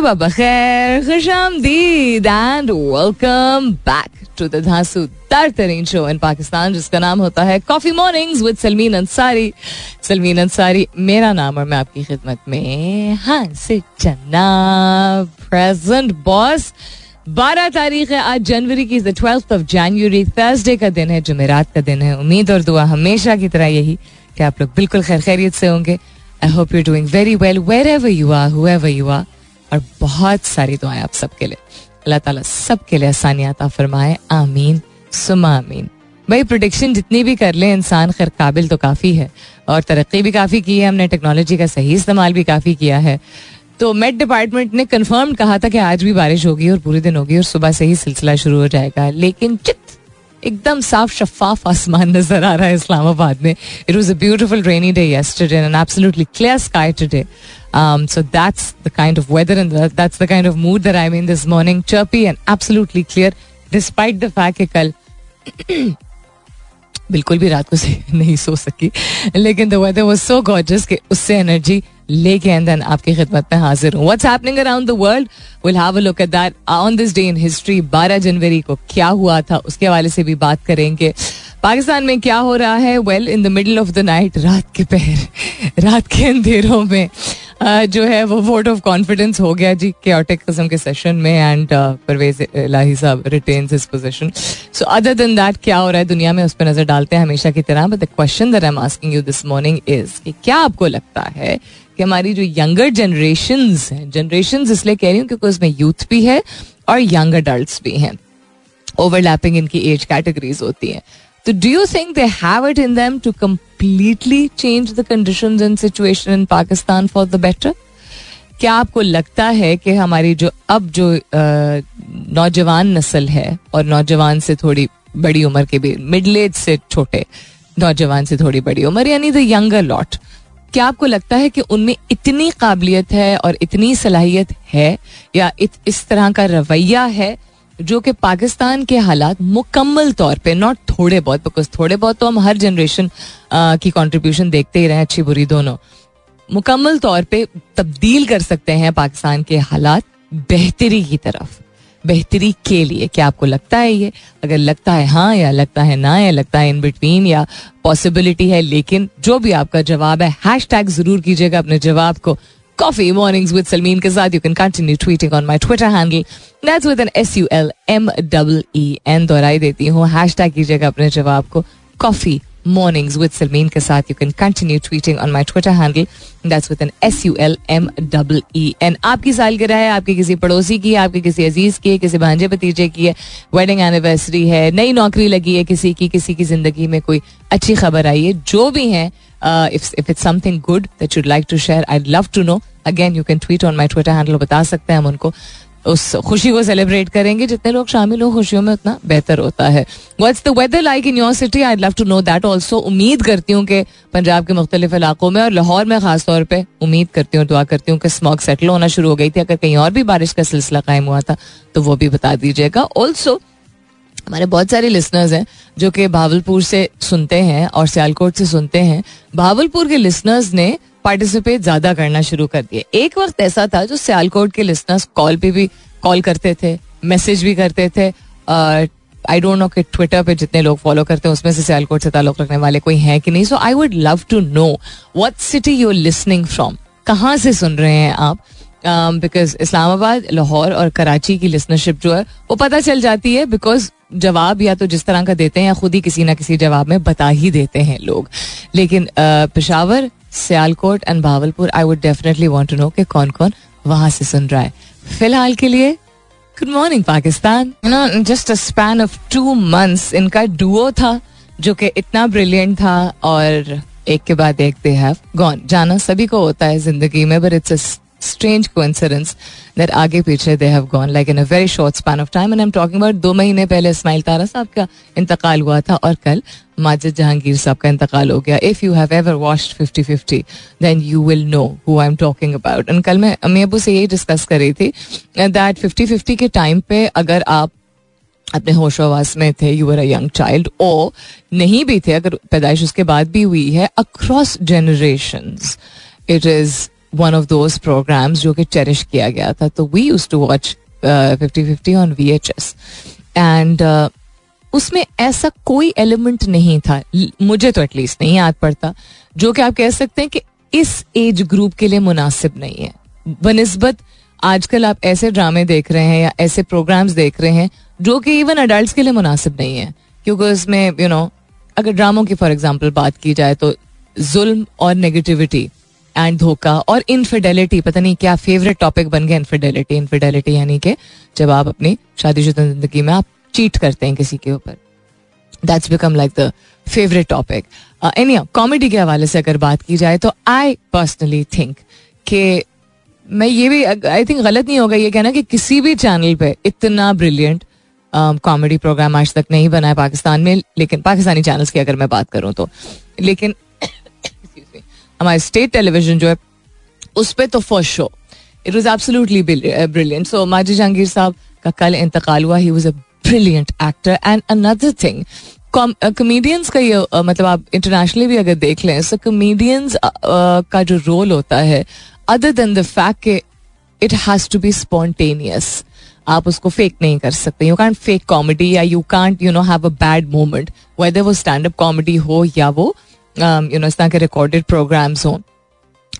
सुबह बखैर खुश आमदीद and welcome back to the धांसू तरीन शो इन पाकिस्तान जिसका नाम होता है coffee mornings with Salmeen Ansari Salmeen Ansari मेरा नाम और मैं आपकी खिदमत में हाँ से चन्ना प्रेजेंट बॉस बारह तारीख है, आज जनवरी की ट्वेल्थ ऑफ़ जनवरी थर्सडे का दिन है, जुमेरात का दिन है, उम्मीद और दुआ हमेशा की तरह यही कि आप लोग बिल्कुल खैर खैरियत से होंगे। I hope you doing very well wherever you are who are और बहुत सारी दुआएँ आप सबके लिए। अल्लाह ताला सबके लिए आसानियात फरमाए। आमीन। सुमा आमीन। भाई प्रोडिक्शन जितनी भी कर ले, इंसान खैर काबिल तो काफ़ी है और तरक्की भी काफ़ी की है। हमने टेक्नोलॉजी का सही इस्तेमाल भी काफ़ी किया है। तो मेट डिपार्टमेंट ने कंफर्म कहा था कि आज भी बारिश होगी और पूरे दिन होगी और सुबह से ही सिलसिला शुरू हो जाएगा। लेकिन चित एकदम साफ़ शफाफ आसमान नज़र आ रहा है इस्लामाबाद में it was a beautiful rainy day and an absolutely clear sky today. Um, so that's the kind of weather and the, that's the kind of mood that I'm in this morning. Chirpy and absolutely clear, despite the fact कि कल बिल्कुल भी रात को नहीं सो सकी लेकिन the weather was so gorgeous कि उससे एनर्जी लेके एंड देन आपकी खिदमत में हाजिर हूँ। What's happening around the world will have a look at that on this day in history 12 जनवरी को क्या हुआ था उसके हवाले से भी बात करेंगे। पाकिस्तान में क्या हो रहा है? Well in the middle of the night रात के पहर रात के अंधेरों में Uh, जो है वो वोट ऑफ़ कॉन्फिडेंस हो गया जी केटिक किस्म के सेशन में एंड परवेज लाही साहब retain his position so other than that क्या हो रहा है दुनिया में? उस पर नज़र डालते हैं हमेशा की तरह but the question that I am asking you this morning is कि क्या आपको लगता है कि हमारी जो यंगर जनरेशन हैं जनरेशन इसलिए कह रही हूँ क्योंकि उसमें यूथ भी है और यंग अडल्ट भी हैं। ओवरलैपिंग इनकी एज कैटेगरीज होती हैं। तो do you think they have it in them to completely change the conditions and situation in Pakistan for the better क्या आपको लगता है कि हमारी जो अब जो नौजवान नस्ल है और नौजवान से थोड़ी बड़ी उम्र के भी मिडल एज से छोटे नौजवान से थोड़ी बड़ी उम्र, यानी द यंगर लॉट क्या आपको लगता है कि उनमें इतनी काबिलियत है और इतनी सलाहियत है? या इत, इस तरह का रवैया है जो कि पाकिस्तान के हालात मुकम्मल तौर पे नॉट थोड़े बहुत बिकॉज़ थोड़े बहुत तो हम हर जनरेशन की कंट्रीब्यूशन देखते ही रहे अच्छी बुरी दोनों। मुकम्मल तौर पे तब्दील कर सकते हैं पाकिस्तान के हालात बेहतरी की तरफ़। बेहतरी के लिए, क्या आपको लगता है ये? अगर लगता है हाँ या लगता है ना, या लगता है इन बिटवीन या पॉसिबिलिटी है, लेकिन जो भी आपका जवाब है हैश ज़रूर कीजिएगा अपने जवाब को। कॉफ़ी Mornings with सलमीन के साथ you can continue tweeting on my Twitter handle with an S U L M E E N दोहराई देती हूँ। हैश टैग कीजिएगा अपने जवाब को। कॉफ़ी मॉर्निंग्स विद सलमीन के साथ you can continue tweeting on my Twitter handle that's with an S U L M double E N आपकी सालगिरह है, आपके किसी पड़ोसी की, आपके किसी अज़ीज़ की है किसी भांजे भतीजे की है वेडिंग एनिवर्सरी है, नई नौकरी लगी है किसी की किसी की ज़िंदगी में कोई अच्छी खबर आई है, जो भी है something good that should like to share I love to know again you can tweet on my Twitter handle बता सकते हैं हम उनको. उस खुशी को सेलिब्रेट करेंगे। जितने लोग शामिल हो, खुशियों में उतना बेहतर होता है। What's the weather like in your city I love to know that also उम्मीद करती हूँ कि पंजाब के मुख्तलिफ़ इलाकों में और लाहौर में खास तौर पर उम्मीद करती हूँ, दुआ करती हूँ कि स्मॉग सेटल होना शुरू हो गई थी। अगर कहीं और भी बारिश का सिलसिला कायम हुआ था तो वो भी बता दीजिएगा। ऑल्सो हमारे बहुत सारे लिसनर्स हैं जो कि भावलपुर से सुनते हैं और सियालकोट से सुनते हैं। भावलपुर के लिसनर्स ने पार्टिसिपेट ज़्यादा करना शुरू कर दिए। एक वक्त ऐसा था जो सियालकोट के लिसनर्स कॉल पे भी कॉल करते थे मैसेज भी करते थे। आई डोंट नो कि ट्विटर पे जितने लोग फॉलो करते हैं, उसमें से सियालकोट से ताल्लुक रखने वाले कोई हैं कि नहीं। So I would love to know what city you listening from कहाँ से सुन रहे हैं आप? बिकॉज़ इस्लामाबाद लाहौर और कराची की लिसनरशिप जो है, वो पता चल जाती है बिकॉज़ जवाब या तो जिस तरह का देते हैं या खुद ही किसी ना किसी जवाब में बता ही देते हैं लोग। लेकिन Peshawar Sialkot and Bahawalpur I would definitely want to know कि कौन कौन वहाँ से सुन रहा है। फ़िलहाल के लिए good morning Pakistan. You know just a span of two months इनका डुओ था, जो कि इतना ब्रिलियंट था, और एक के बाद एक दे हैव गॉन जाना सभी को होता है ज़िंदगी में but it's strange coincidence that आगे पीछे they have gone like in a very short span of time and I am talking about दो महीने पहले इस्माइल तारा साहब का इंतकाल हुआ था और कल माजिद जहांगीर साहब का इंतकाल हो गया. If you have ever watched fifty fifty then you will know who I am talking about and कल मैं अम्मी अबू से यही डिस्कस कर रही थी दैट फिफ्टी फिफ्टी के टाइम पे अगर आप अपने होशोवास में थे you are a young child ओ नहीं भी थे, अगर पैदाइश उसके बाद भी हुई है across generation it is one of those programmes जो कि चेरिश किया गया था। तो we use to watch fifty fifty on V H S and उसमें ऐसा कोई एलिमेंट नहीं था। मुझे तो एटलीस्ट नहीं याद पड़ता। जो कि आप कह सकते हैं कि इस एज ग्रुप के लिए मुनासिब नहीं है। बनस्बत आजकल आप ऐसे ड्रामे देख रहे हैं या ऐसे प्रोग्राम्स देख रहे हैं जो कि इवन अडल्ट के लिए मुनासिब नहीं है। क्योंकि उसमें यू you नो know, अगर ड्रामों की फॉर एग्ज़ाम्पल बात की जाए तो जुल्म और नेगेटिविटी एंड धोखा और इनफिडेलिटी पता नहीं क्या फेवरेट टॉपिक बन गया इनफिडेलिटी इनफिडेलिटी यानी कि जब आप अपनी शादीशुदा ज़िंदगी में आप चीट करते हैं किसी के ऊपर। That's become like the favourite topic any comedy के हवाले से अगर बात की जाए तो आई पर्सनली थिंक कि मैं ये भी आई थिंक गलत नहीं होगा ये कहना कि किसी भी चैनल पे इतना ब्रिलियंट कॉमेडी प्रोग्राम आज तक नहीं बना है पाकिस्तान में, लेकिन पाकिस्तानी चैनल्स की अगर मैं बात करूँ तो। लेकिन हमारे स्टेट टेलीविज़न जो है, उस पर तो first show it was absolutely brilliant so Majid Jahangir साहब का कल इंतकाल हुआ. He was a brilliant actor and another thing comedians का ये मतलब आप इंटरनेशनली भी अगर देख लें सो कॉमेडियंस का जो रोल होता है अदर देन द फैक्ट के it has to be spontaneous आप उसको फेक नहीं कर सकते. यू कैंट फेक कॉमेडी या you can't you know have a bad moment whether वो स्टैंड अप कॉमेडी हो या वो यू नो इस तरह के रिकॉर्डेड प्रोग्राम्स हों।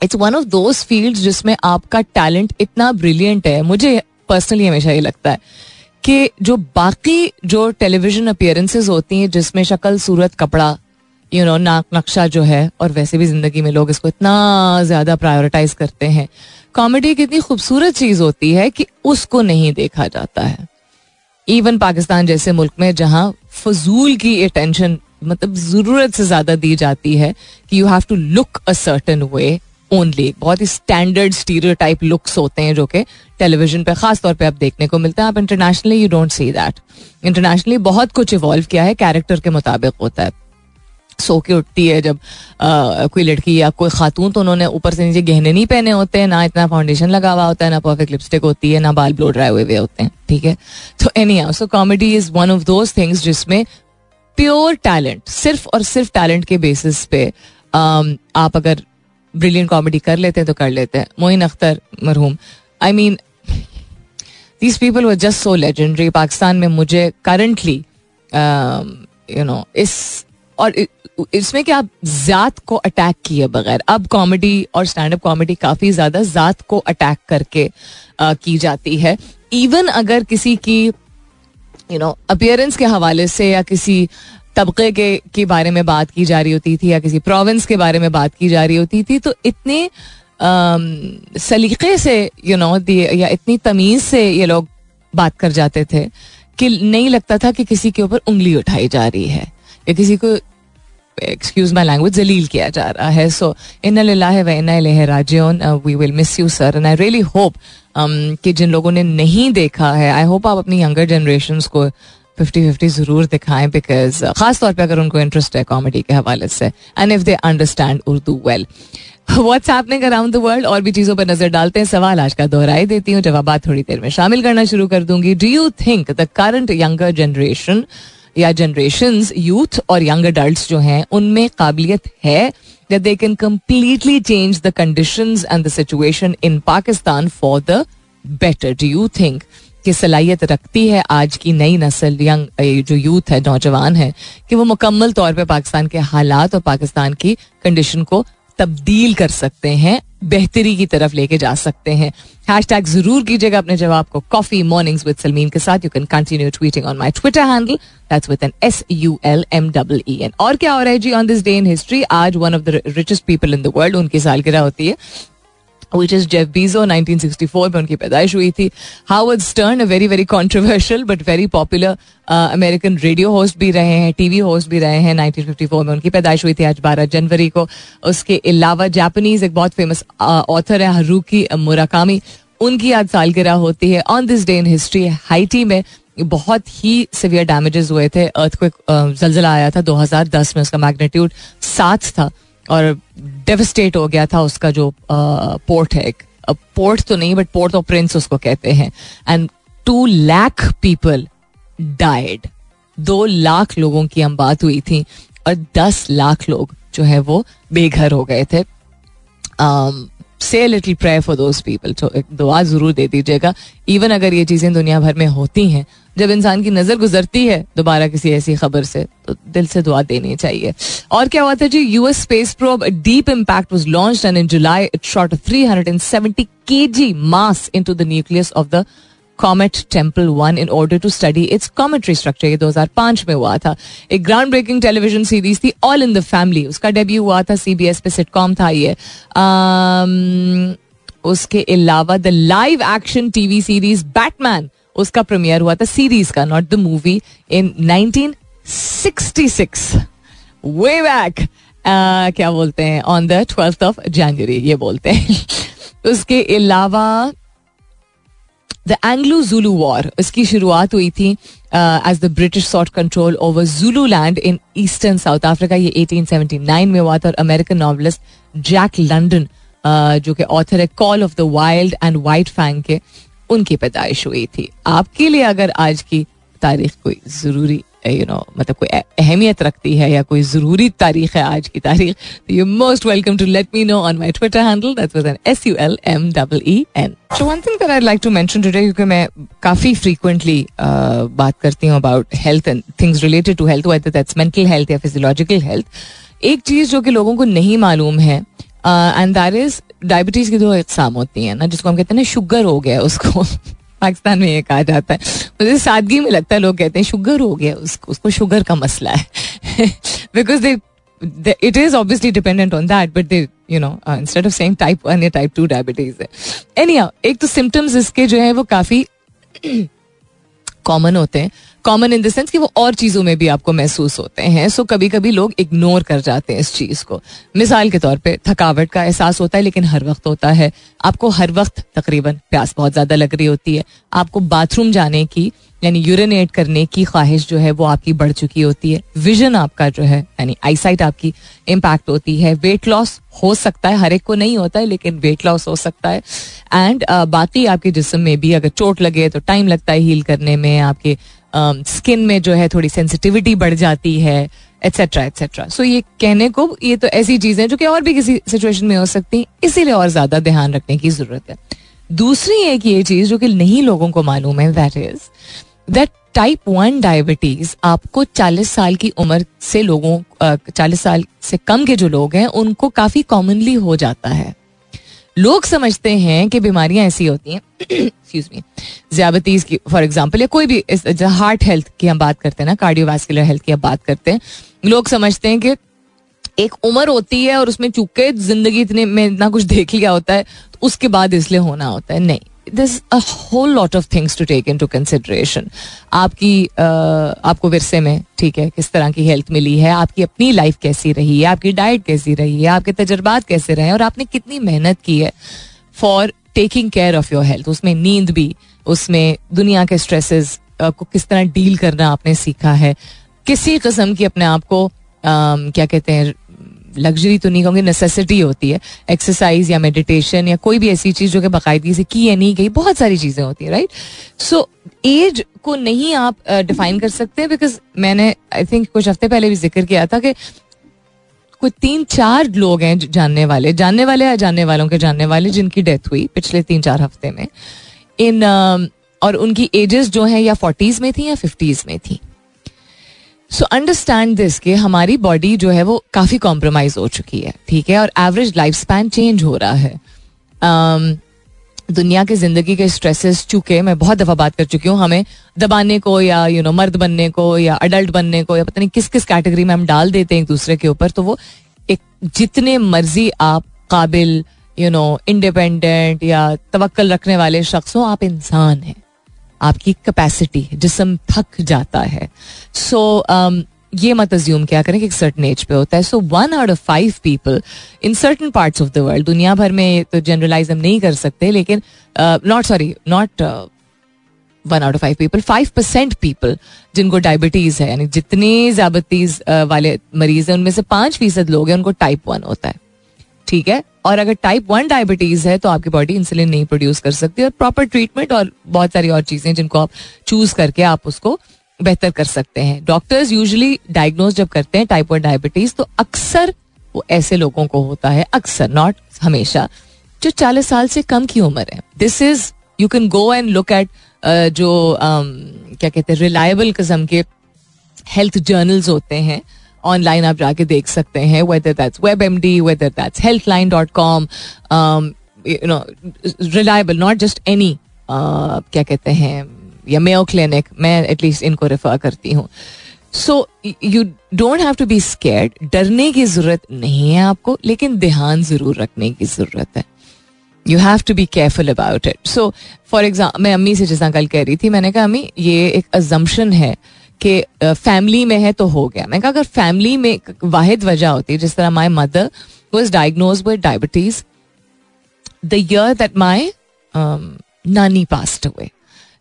It's one of those field जिसमें आपका टैलेंट इतना ब्रिलियंट है। मुझे पर्सनली हमेशा ये लगता है कि जो बाकी जो टेलीविज़न अपियरेंसेज होती हैं, जिसमें शक्ल, सूरत, कपड़ा यू नो नाक, नक्शा जो है, और वैसे भी ज़िंदगी में लोग इसको इतना ज़्यादा प्रायोरिटाइज करते हैं कॉमेडी की इतनी खूबसूरत चीज़ होती है कि उसको नहीं देखा जाता है। इवन पाकिस्तान जैसे मुल्क में जहाँ फजूल की अटेंशन मतलब ज़रूरत से ज़्यादा दी जाती है कि you have to look a certain way only बहुत ही स्टैंडर्ड स्टीरियो टाइप लुक्स होते हैं जो कि टेलीविज़न पे खास तौर पे आप देखने को मिलते हैं। आप internationally you don't see that internationally बहुत कुछ इवॉल्व किया है कैरेक्टर के मुताबिक होता है। सो के उठती है जब आ, कोई लड़की या कोई खातून तो उन्होंने ऊपर से नीचे गहने नहीं पहने होते हैं ना इतना फाउंडेशन लगा हुआ होता है ना परफेक्ट लिपस्टिक होती है ना बाल ब्लो ड्राई हुए हुए होते हैं। ठीक है? तो any so comedy is one of those things जिसमें प्योर टैलेंट सिर्फ़ और सिर्फ़ टैलेंट के बेसिस पे um, आप अगर ब्रिलियंट कॉमेडी कर लेते हैं तो कर लेते हैं। मोइन अख्तर मरहूम। I mean these people were just so legendary Pakistan में मुझे करंटली यू नो इस और इसमें क्या आप जात को अटैक किए बगैर? अब कॉमेडी और स्टैंड अप कॉमेडी काफ़ी ज़्यादा जात को अटैक करके uh, की जाती है। इवन अगर किसी की यू नो अपियरेंस के हवाले से या किसी तबके के के बारे में बात की जा रही होती थी या किसी प्रोविंस के बारे में बात की जा रही होती थी तो इतने सलीके से यू नो दिए या इतनी तमीज से ये लोग बात कर जाते थे कि नहीं लगता था कि किसी के ऊपर उंगली उठाई जा रही है, या किसी को एक्सक्यूज माई लैंग्वेज जलील किया जा रहा है। So in region we will miss you sir and I really hope कि जिन लोगों ने नहीं देखा है आई होप आप अपनी यंगर जनरेशन को फिफ्टी फिफ्टी ज़रूर दिखाएँ बिकॉज़ खास तौर पे अगर उनको इंटरेस्ट है कॉमेडी के हवाले से and if they understand Urdu well what's happening around the world और भी चीज़ों पर नज़र डालते हैं। सवाल आज का दोहराई देती हूँ जवाब थोड़ी देर में शामिल करना शुरू कर दूँगी। Do you think the current younger generation या जनरेशन यूथ और यंग अडल्ट जो हैं, उनमें काबिलियत है that they can completely change the condition and the situation in Pakistan for the better. Do you think कि सलाहियत रखती है आज की नई नस्ल यंग जो यूथ है, नौजवान है, कि वो मुकम्मल तौर पे पाकिस्तान के हालात और पाकिस्तान की कंडीशन को तब्दील कर सकते हैं बेहतरी की तरफ़ लेके जा सकते हैं। हैश टैग ज़रूर कीजिएगा अपने जवाब को। कॉफ़ी मॉर्निंग्स विद सलमीन के साथ you can continue tweeting on my Twitter handle that's with N S U L M double E N और क्या हो रहा है जी on this day in history आज one of the richest people in the world उनकी सालगिरह होती है। विच इज़ जेफ बीजो 1964 में उनकी पैदाइश हुई थी। Howard Stern a very very controversial but very popular American radio host भी रहे हैं टीवी होस्ट भी रहे हैं 1954 में उनकी पैदाइश हुई थी आज 12 जनवरी को। उसके अलावा जापानीज एक बहुत फ़ेमस ऑथर है हरुकी मुराकामी उनकी आज सालगिरह होती है। On this day in history Haiti में बहुत ही सिवियर डैमेजेस हुए थे। अर्थ को जलजिला आया था 2010 में, उसका मैग्नीट्यूड सात था। और डेविस्टेट हो गया था उसका जो पोर्ट है पोर्ट तो नहीं बट पोर्ट ऑफ़ प्रिंस उसको कहते हैं। And two lakh people died दो लाख लोगों की हम बात हुई थी और दस लाख लोग जो है वो बेघर हो गए थे। Say little prayer for those people तो एक दुआ ज़रूर दे दीजिएगा। इवन अगर ये चीज़ें दुनिया भर में होती हैं, जब इंसान की नज़र गुजरती है दोबारा किसी ऐसी खबर से तो दिल से दुआ देनी चाहिए। और क्या हुआ था जी? US space probe Deep Impact was launch and in July it shot 370 KG mass into the nucleus of the comet Tempel one in order to study its cometary structure ये 2005 में हुआ था। एक ग्राउंड ब्रेकिंग टेलीविज़न सीरीज़ थी All in the Family उसका debut हुआ था CBS पे सिटकॉम था ये। um, उसके अलावा the live action TV series Batman उसका प्रीमियर हुआ था सीरीज़ का not the movie in 1966 way back क्या बोलते हैं? On the twelfth of January ये बोलते हैं। उसके अलावा द एंग्लो जुलू वॉर इसकी शुरुआत हुई थी as the British sought control over Zululand in eastern South Africa ये 1879 में हुआ था और अमेरिकन नॉवलिस्ट जैक लंडन जो कि ऑथर है Call of the Wild and White Fang के उनकी पैदाइश हुई थी आपके लिए अगर आज की तारीख कोई ज़रूरी यू नो मतलब कोई अहमियत रखती है या कोई ज़रूरी तारीख है आज की तारीख तो you most welcome to let me know on my Twitter handle that was N S U L M double E N so one thing that I like to mention today क्योंकि मैं काफ़ी फ्रीक्वेंटली बात करती हूँ about health and things related to health whether that's mental health या physiological health एक चीज़ जो कि लोगों को नहीं मालूम है एंड दैट इज़ डायबिटीज़ की दो इकसाम होती है, ना, जिसको हम कहते हैं ना शुगर हो गया उसको। पाकिस्तान में ये कहा जाता है। मुझे सादगी में लगता है, लोग कहते हैं, शुगर हो गया उसको उसको शुगर का मसला है। Because they it is obviously dependent on that but they you know instead of saying type one या टाइप टू डायबिटीज़ है एनी एक तो सिम्टम्स इसके जो है, वो काफ़ी कॉमन होते हैं। कॉमन इन द सेंस कि वो और चीज़ों में भी आपको महसूस होते हैं। सो कभी कभी लोग इग्नोर कर जाते हैं इस चीज़ को। मिसाल के तौर पे थकावट का एहसास होता है, लेकिन हर वक्त होता है। आपको हर वक्त तकरीबन प्यास बहुत ज़्यादा लग रही होती है। आपको बाथरूम जाने की यानी यूरिनेट करने की ख्वाहिश जो है वो आपकी बढ़ चुकी होती है। विजन आपका जो है यानी आईसाइट आपकी इम्पैक्ट होती है। वेट लॉस हो सकता है हर एक को नहीं होता है लेकिन वेट लॉस हो सकता है। एंड uh, बाकी आपके जिसम में भी अगर चोट लगे तो टाइम लगता है हील करने में आपके स्किन um, में जो है थोड़ी सेंसिटिविटी बढ़ जाती है एट्सेट्रा एट्सेट्रा सो ये कहने को ये तो ऐसी चीज़ें जो कि और भी किसी सिचुएशन में हो सकती हैं इसीलिए और ज़्यादा ध्यान रखने की ज़रूरत है। दूसरी एक ये चीज़ जो कि नहीं लोगों को मालूम है that is that type one diabetes आपको 40 साल की उम्र से लोगों चालीस साल से कम के जो लोग हैं, उनको काफ़ी कॉमनली हो जाता है। लोग समझते हैं कि बीमारियाँ ऐसी होती हैं एक्सक्यूज मी ज्याबतीज की फॉर एग्जांपल या कोई भी हार्ट हेल्थ की हम बात करते हैं ना कार्डियोवास्कुलर हेल्थ की हम बात करते हैं। लोग समझते हैं कि एक उम्र होती है और उसमें चूँकि ज़िंदगी इतने में इतना कुछ देख लिया होता है तो उसके बाद इसलिए होना होता है। नहीं this a whole lot of things to take into consideration आपकी आपको विरसे में, ठीक है, किस तरह की हेल्थ मिली है, आपकी अपनी लाइफ कैसी रही है, आपकी डाइट कैसी रही है, आपके तजर्बात कैसे रहे हैं, और आपने कितनी मेहनत की है for taking care of your health उसमें नींद भी, उसमें दुनिया के स्ट्रेसेस को किस तरह डील करना आपने सीखा है, किसी कस्म की अपने आप को क्या कहते हैं लग्जरी तो नहीं कहूँगी नेसेसिटी होती है। एक्सरसाइज या मेडिटेशन या कोई भी ऐसी चीज़ जो कि बाकायदगी से की या नहीं गई बहुत सारी चीज़ें होती है राइट सो एज को नहीं आप डिफाइन uh, कर सकते बिकॉज़ मैंने आई थिंक कुछ हफ़्ते पहले भी ज़िक्र किया था कि कुछ तीन चार लोग हैं जानने वाले जानने वाले या जानने वालों के जानने वाले जिनकी डेथ हुई पिछले तीन चार हफ़्ते में। इन uh, और उनकी एजेस जो हैं या फोर्टीज में थी या फिफ्टीज में थी। सो अंडरस्टैंड दिस कि हमारी बॉडी जो है वो काफ़ी कॉम्प्रोमाइज हो चुकी है ठीक है? और एवरेज लाइफ स्पैन चेंज हो रहा है। Um, दुनिया के ज़िंदगी के स्ट्रेसेस चुके मैं बहुत दफ़ा बात कर चुकी हूँ हमें दबाने को या यू you नो know, मर्द बनने को या अडल्ट बनने को या पता नहीं किस किस कैटेगरी में हम डाल देते हैं एक दूसरे के ऊपर तो वो एक जितने मर्ज़ी आप काबिल यू नो इंडिपेंडेंट या तवक्ल रखने वाले शख्स हो आप इंसान हैं। आपकी कैपेसिटी जिसम थक जाता है। सो so, um, ये मत अज्यूम क्या करें कि एक सर्टन एज पे होता है। So one out of five people in certain parts of the world दुनिया भर में तो जनरलाइज हम नहीं कर सकते लेकिन not sorry not one out of five people five percent people जिनको डायबिटीज़ है यानी जितने ज्याबतीज वाले मरीज़ हैं उनमें से पाँच फ़ीसद लोग हैं उनको टाइप वन होता है। ठीक है? और अगर टाइप वन डायबिटीज़ है तो आपकी बॉडी इंसुलिन नहीं प्रोड्यूस कर सकती और प्रॉपर ट्रीटमेंट और बहुत सारी और चीज़ें जिनको आप चूज़ करके आप उसको बेहतर कर सकते हैं। डॉक्टर्स यूजली डायग्नोज जब करते हैं टाइप वन डायबिटीज़ तो अक्सर वो ऐसे लोगों को होता है अक्सर नॉट हमेशा जो चालीस साल से कम की उम्र है। This is you can go and look at जो um, क्या कहते हैं रिलायबल किस्म के हेल्थ जर्नल्स होते हैं। ऑनलाइन आप जाके देख सकते हैं whether that's Web M D whether that's Healthline dot com no reliable not just any क्या कहते हैं, या मेयो क्लिनिक मैं एटलीस्ट इनको रेफर करती हूँ। So you don't have to be scared डरने की ज़रूरत नहीं है आपको, लेकिन ध्यान ज़रूर रखने की ज़रूरत है। You have to be careful about it so for example मैं अम्मी से जैसा कल कह रही थी, मैंने कहा, अम्मी, ये एक अजम्पन है कि फैमिली में है तो हो गया। मैं कहा, अगर फैमिली में वाहिद वजह होती है जिस तरह my mother was diagnose with diabetes the year that my नानी पास्ट हुए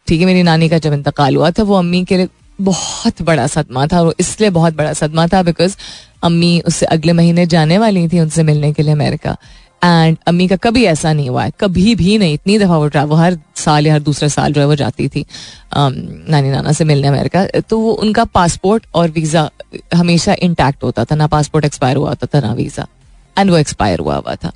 ठीक है, मेरी नानी का जब इंतकाल हुआ था, वो अम्मी के लिए बहुत बड़ा सदमा था, और इसलिए बहुत बड़ा सदमा था बिकॉज़ अम्मी उससे अगले महीने जाने वाली थी उनसे मिलने के लिए अमेरिका। एंड अम्मी का कभी ऐसा नहीं हुआ है। कभी भी नहीं। इतनी दफ़ा वो ट्रैवल हर साल या हर दूसरे साल जो है वो जाती थी um, नानी नाना से मिलने अमेरिका। तो वो उनका पासपोर्ट और वीज़ा हमेशा इंटैक्ट होता था। ना पासपोर्ट एक्सपायर हुआ होता था ना वीज़ा एंड वो एक्सपायर हुआ हुआ था।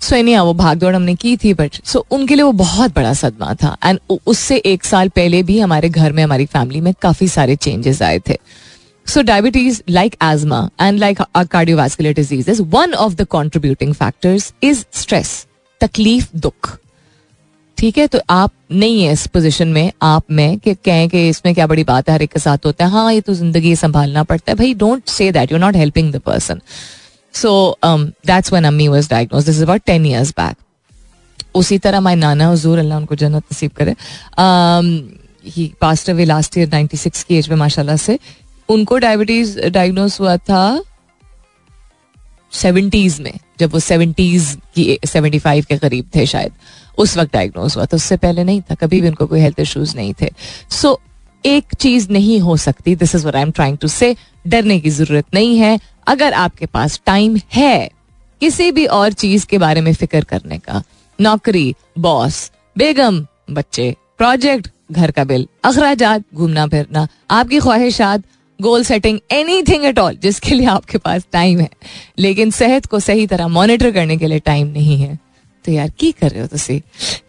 सो so, नहीं वो भाग दौड़ हमने की थी बट सो so, उनके लिए वो बहुत बड़ा सदमा था। एंड उससे एक साल पहले भी हमारे घर में हमारी फैमिली में काफ़ी सारे चेंजेस आए थे। So, diabetes, like asthma and like our cardiovascular diseases, one of the contributing factors is stress, तकलीफ़ दुख। ठीक है? तो आप नहीं है इस पोजीशन में आप में कि कहें कि इसमें क्या बड़ी बात है हर एक के साथ होता है। हाँ ये तो ज़िंदगी संभालना पड़ता है। भाई don't say that you not helping the person so that's one अम्मी was diagnose this is about ten years back उसी तरह माई नाना हजूर अल्लाह उनको जन्नत नसीब करे। He passed away last year 96 की एज में माशाल्लाह से। उनको डायबिटीज़ डायग्नोस हुआ था सेवेंटीज में जब वो सेवेंटीज की सेवेंटी फाइव के करीब थे शायद। उस वक्त डायग्नोस हुआ था उससे पहले नहीं था कभी भी उनको कोई हेल्थ इश्यूज़ नहीं थे। सो so, एक चीज़ नहीं हो सकती this is I am trying to say डरने की ज़रूरत नहीं है। अगर आपके पास टाइम है किसी भी और चीज़ के बारे में फ़िक्र करने का नौकरी बॉस बेगम बच्चे प्रोजेक्ट घर का बिल अखराज घूमना फिरना आपकी ख्वाहिशात goal setting anything at all जिसके लिए आपके पास टाइम है. लेकिन सेहत को सही तरह मॉनिटर करने के लिए टाइम नहीं है. तो यार, की कर रहे हो तुम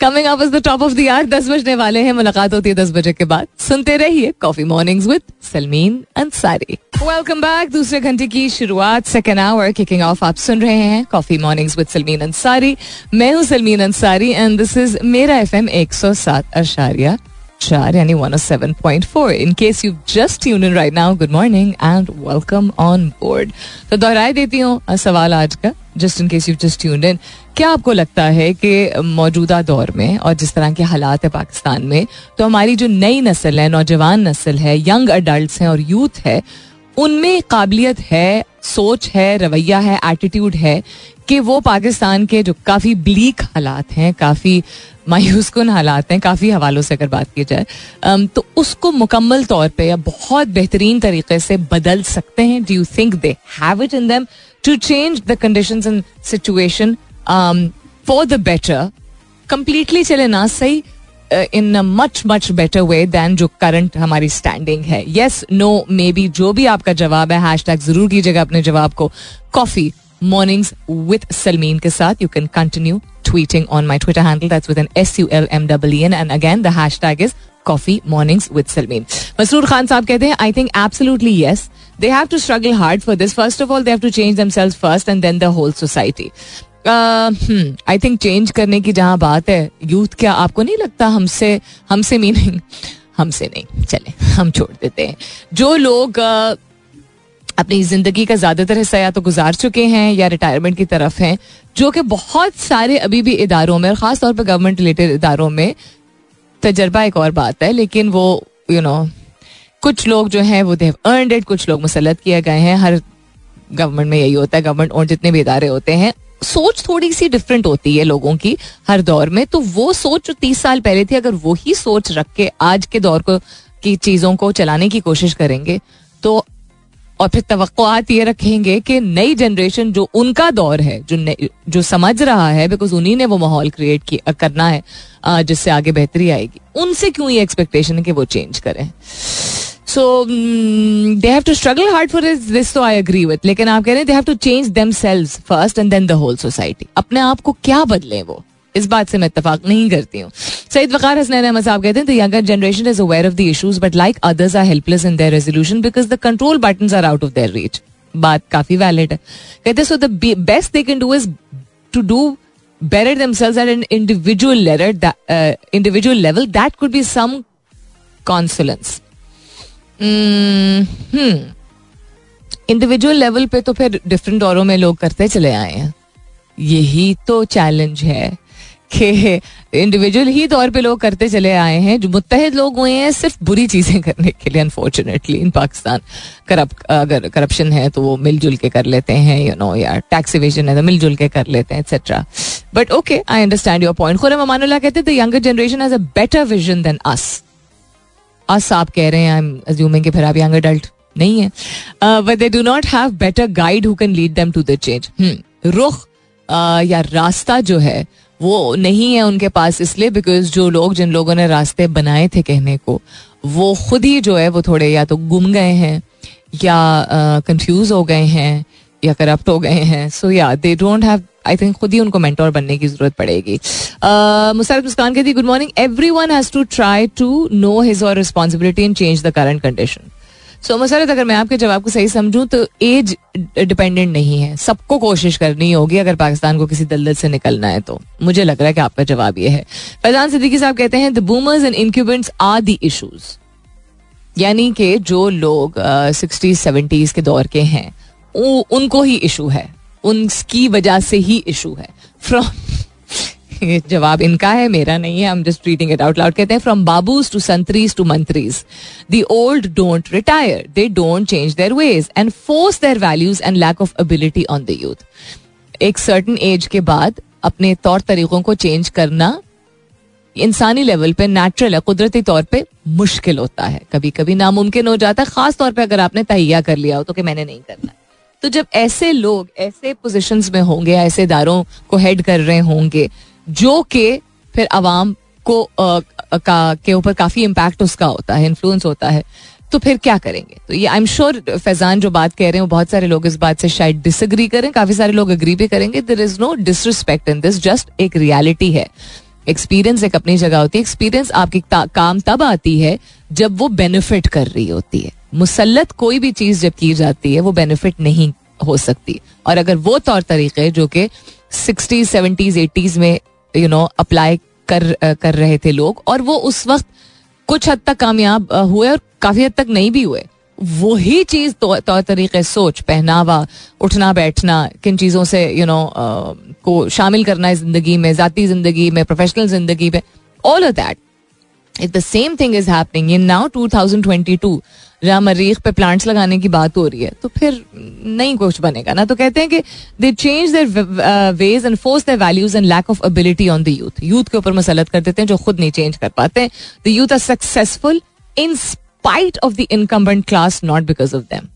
coming up is the top of the यार दस बजने वाले हैं. मुलाकात होती है दस बजे के बाद. सुनते रहिए coffee mornings with Salmeen Ansari welcome back दूसरे घंटे की शुरुआत सेकेंड आवर किकिंग ऑफ़ आप सुन रहे हैं coffee mornings with Salmeen Ansari मैं हूँ Salmeen Ansari and this is मेरा एफ़ एम एक सौ सात अशारिया. चार यानी one seven point four in case you just tune in right now good morning and welcome on board तो दोहराई देती हूँ सवाल आज का just in case you just tune in क्या आपको लगता है कि मौजूदा दौर में और जिस तरह के हालात है पाकिस्तान में तो हमारी जो नई नस्ल है, नौजवान नस्ल है, यंग अडल्ट हैं और यूथ है, उनमें काबिलियत है, सोच है, रवैया है एटीट्यूड है कि वो पाकिस्तान के जो काफ़ी ब्लीक हालात हैं, काफ़ी मायूस कन हालात हैं, काफ़ी हवालों से अगर बात की जाए तो उसको मुकम्मल तौर पे या बहुत बेहतरीन तरीके से बदल सकते हैं। Do you think they have it in them to change the condition and situation for the better completely चले ना सही in much much better way than जो करंट हमारी स्टैंडिंग है। येस नो मे बी जो भी आपका जवाब है हैश टैग ज़रूर कीजिएगा अपने जवाब को। कॉफ़ी मॉर्निंग्स विथ सलमीन के साथ। You can continue tweeting on my Twitter handle. That's with an S U L M W E N. And again, the hashtag is Coffee Mornings with Salmeen. Masroor Khan saab kehte hain, I think absolutely yes. They have to struggle hard for this. First of all, they have to change themselves first and then the whole society. I think change करने की जहां बात है youth क्या आपको नहीं लगता हमसे हमसे मीनिंग हमसे नहीं चले हम छोड़ देते हैं जो लोग अपनी ज़िंदगी का ज़्यादातर हिस्सा या तो गुजार चुके हैं या रिटायरमेंट की तरफ़ हैं जो कि बहुत सारे अभी भी इदारों में और खास तौर पर गवर्नमेंट रिलेटेड इदारों में तजर्बा एक और बात है लेकिन वो यू you नो know, कुछ लोग जो हैं वो देव अर्नड इट कुछ लोग मुसलत किए गए हैं। हर गवर्नमेंट में यही होता है गवर्नमेंट और जितने भी इदारे होते हैं। सोच थोड़ी सी डिफरेंट होती है लोगों की हर दौर में। तो वो सोच जो तीस साल पहले थी अगर वही सोच रख के आज के दौर को की चीज़ों को चलाने की कोशिश करेंगे तो और फिर तो ये रखेंगे कि नई जनरेशन जो उनका दौर है, जो जो समझ रहा है बिकॉज़ उन्हीं ने वो माहौल क्रिएट करना है जिससे आगे बेहतरी आएगी। उनसे क्यों ये एक्सपेक्टेशन है कि वो चेंज करें? So they have to struggle hard for this तो आई अग्री विथ लेकिन आप कह रहे हैं they have to change themselves first and then the whole society अपने आप को क्या बदले वो? इस बात से मैं इतफाक नहीं करती हूँ। सईद वकार हसनैन अहमद साहब कहते हैं the younger generation is aware of the issues but like others are helpless in their resolution because the control button are out of their reach बात काफ़ी वैलिड है। कहते so the best they can do is to do better themselves at an individual level that uh, individual level that could be consolence. Individual. Level पे तो फिर different दौरों में लोग करते चले आए हैं। यही तो चैलेंज है। कि इंडिविजुअल ही तौर पे लोग करते चले आए हैं, जो मुतहद लोग हुए हैं, सिर्फ़ बुरी चीज़ें करने के लिए अनफॉर्चुनेटली इन पाकिस्तान करप्ट अगर करप्शन है तो वो मिलजुल के कर लेते हैं यू नो या टैक्स इवेजन है तो मिलजुल के कर लेते हैं etcetera but okay I understand your point Khurram Amanullah कहते the younger generation has a better vision than us us आप कह रहे हैं आई एम अज्यूमिंग फिर आप यंग अडल्ट नहीं है. But they do not have better guide who can lead them to the change रुख या रास्ता जो है वो नहीं है उनके पास इसलिए बिकॉज़ जो लोग जिन लोगों ने रास्ते बनाए थे कहने को, वो खुद ही जो है वो थोड़े या तो गुम गए हैं, या कंफ्यूज हो गए हैं, या करप्ट हो गए हैं। सो या they don't have I think खुद ही उनको मेंटोर बनने की ज़रूरत पड़ेगी। मुसरत मुस्कान कहती good morning everyone has to try to know his or responsibility in change the current condition so Musarrat अगर मैं आपके जवाब को सही समझूं तो एज डिपेंडेंट नहीं है। सबको कोशिश करनी होगी अगर पाकिस्तान को किसी दलदल से निकलना है तो। मुझे लग रहा है कि आपका जवाब ये है। फैजान सिद्दीकी साहब कहते हैं the boomers and incumbents are the issues यानी कि जो लोग सिक्सटीज uh, सेवेंटीज के दौर के हैं उनको ही इशू है। उनकी वजह से ही इशू है। फ्रॉम जवाब इनका है, मेरा नहीं है am just reading it out loud कहते हैं from babus to santris to mantris the old don't retire they don't change their ways and force their values and lack of ability on the youth एक certain age के बाद अपने तौर तरीकों को change करना इंसानी लेवल पे नेचुरल है, कुदरती तौर पे मुश्किल होता है। कभी कभी नामुमकिन हो जाता है, खास तौर पे अगर आपने तहिया कर लिया हो तो कि मैंने नहीं करना। तो जब ऐसे लोग, ऐसे पोजीशंस में होंगे, ऐसे इदारों को हेड कर रहे होंगे जो कि फिर आवाम को आ, का के ऊपर काफ़ी इम्पैक्ट उसका होता है इन्फ्लुएंस होता है तो फिर क्या करेंगे? तो ये आई एम श्योर फैजान जो बात कह रहे हैं वो बहुत सारे लोग इस बात से शायद डिसग्री करें काफ़ी सारे लोग अग्री भी करेंगे there is no disrespect in this just एक रियलिटी है। एक्सपीरियंस एक अपनी जगह होती है एक्सपीरियंस आपकी काम तब आती है जब वो बेनिफिट कर रही होती है। मुसलत कोई भी चीज़ जब की जाती है वो बेनिफिट नहीं हो सकती। और अगर वो तौर तरीके जो कि सिक्सटीज सेवेंटीज एटीज में यू नो अप्लाई कर कर रहे थे लोग और वो उस वक्त कुछ हद तक कामयाब हुए और काफ़ी हद तक नहीं भी हुए। वही चीज़ तौर तो, तरीके सोच पहनावा उठना बैठना किन चीज़ों से यू you नो know, को शामिल करना है ज़िंदगी में जाती ज़िंदगी में प्रोफेशनल ज़िंदगी में all of that if the same thing is happening in now 2022 जहाँ मरीख पे प्लांट्स लगाने की बात हो रही है तो फिर नहीं कुछ बनेगा ना। तो कहते हैं कि they change their ways and force their values and lack of ability on the youth youth के ऊपर मसलत कर देते हैं जो खुद नहीं चेंज कर पाते हैं। The youth are successful in spite of the incumbent class not because of them